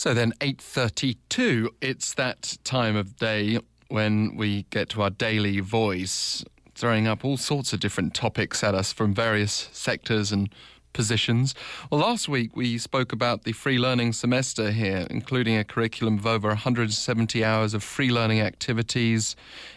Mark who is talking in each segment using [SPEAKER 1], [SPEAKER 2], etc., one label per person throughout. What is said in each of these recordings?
[SPEAKER 1] So then 8:32 it's that time of day when we get to our daily voice throwing up all sorts of different topics at us from various sectors and positions. Well, last week we spoke about the free learning semester here, including a curriculum of over 170 hours of free learning activities,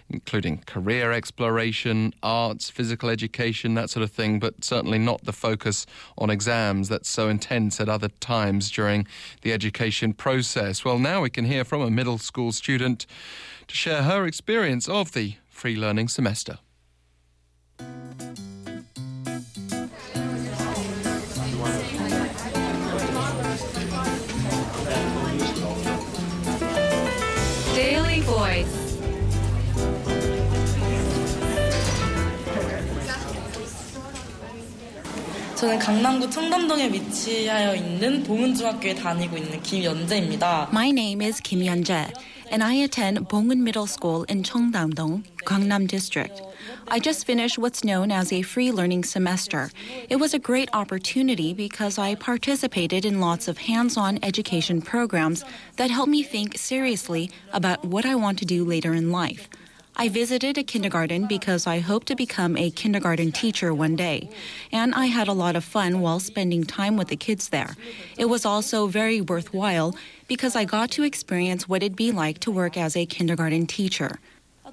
[SPEAKER 1] including career exploration, arts, physical education, that sort of thing, but certainly not the focus on exams that's so intense at other times during the education process. Well, now we can hear from a middle school student to share her experience of the free learning semester.
[SPEAKER 2] Daily
[SPEAKER 3] 저는 강남구 청담동에 위치하여 있는 다니고 있는 김연재입니다.
[SPEAKER 4] My name is Kim Yeonje and I attend Bongeun Middle School in Cheongdam-dong, Gangnam District. I just finished what's known as a free learning semester. It was a great opportunity because I participated in lots of hands-on education programs that helped me think seriously about what I want to do later in life. I visited a kindergarten because I hope to become a kindergarten teacher one day, and I had a lot of fun while spending time with the kids there. It was also very worthwhile because I got to experience what it'd be like to work as a kindergarten teacher.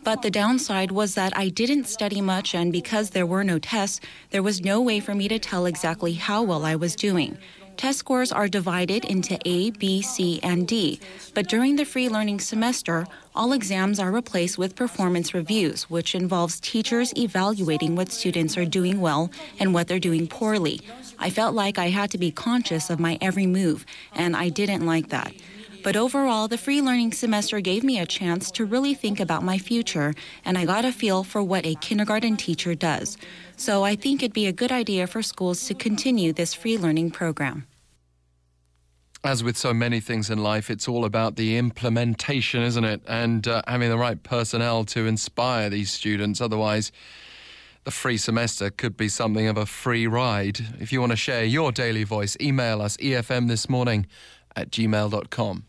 [SPEAKER 4] But the downside was that I didn't study much, and because there were no tests, there was no way for me to tell exactly how well I was doing. Test scores are divided into A, B, C, and D, but during the free learning semester, all exams are replaced with performance reviews, which involves teachers evaluating what students are doing well and what they're doing poorly. I felt like I had to be conscious of my every move, and I didn't like that. But overall, the free learning semester gave me a chance to really think about my future, and I got a feel for what a kindergarten teacher does. So I think it'd be a good idea for schools to continue this free learning program.
[SPEAKER 1] As with so many things in life, it's all about the implementation, isn't it? And uh, having the right personnel to inspire these students. Otherwise, the free semester could be something of a free ride. If you want to share your daily voice, email us efm this morning at gmail.com.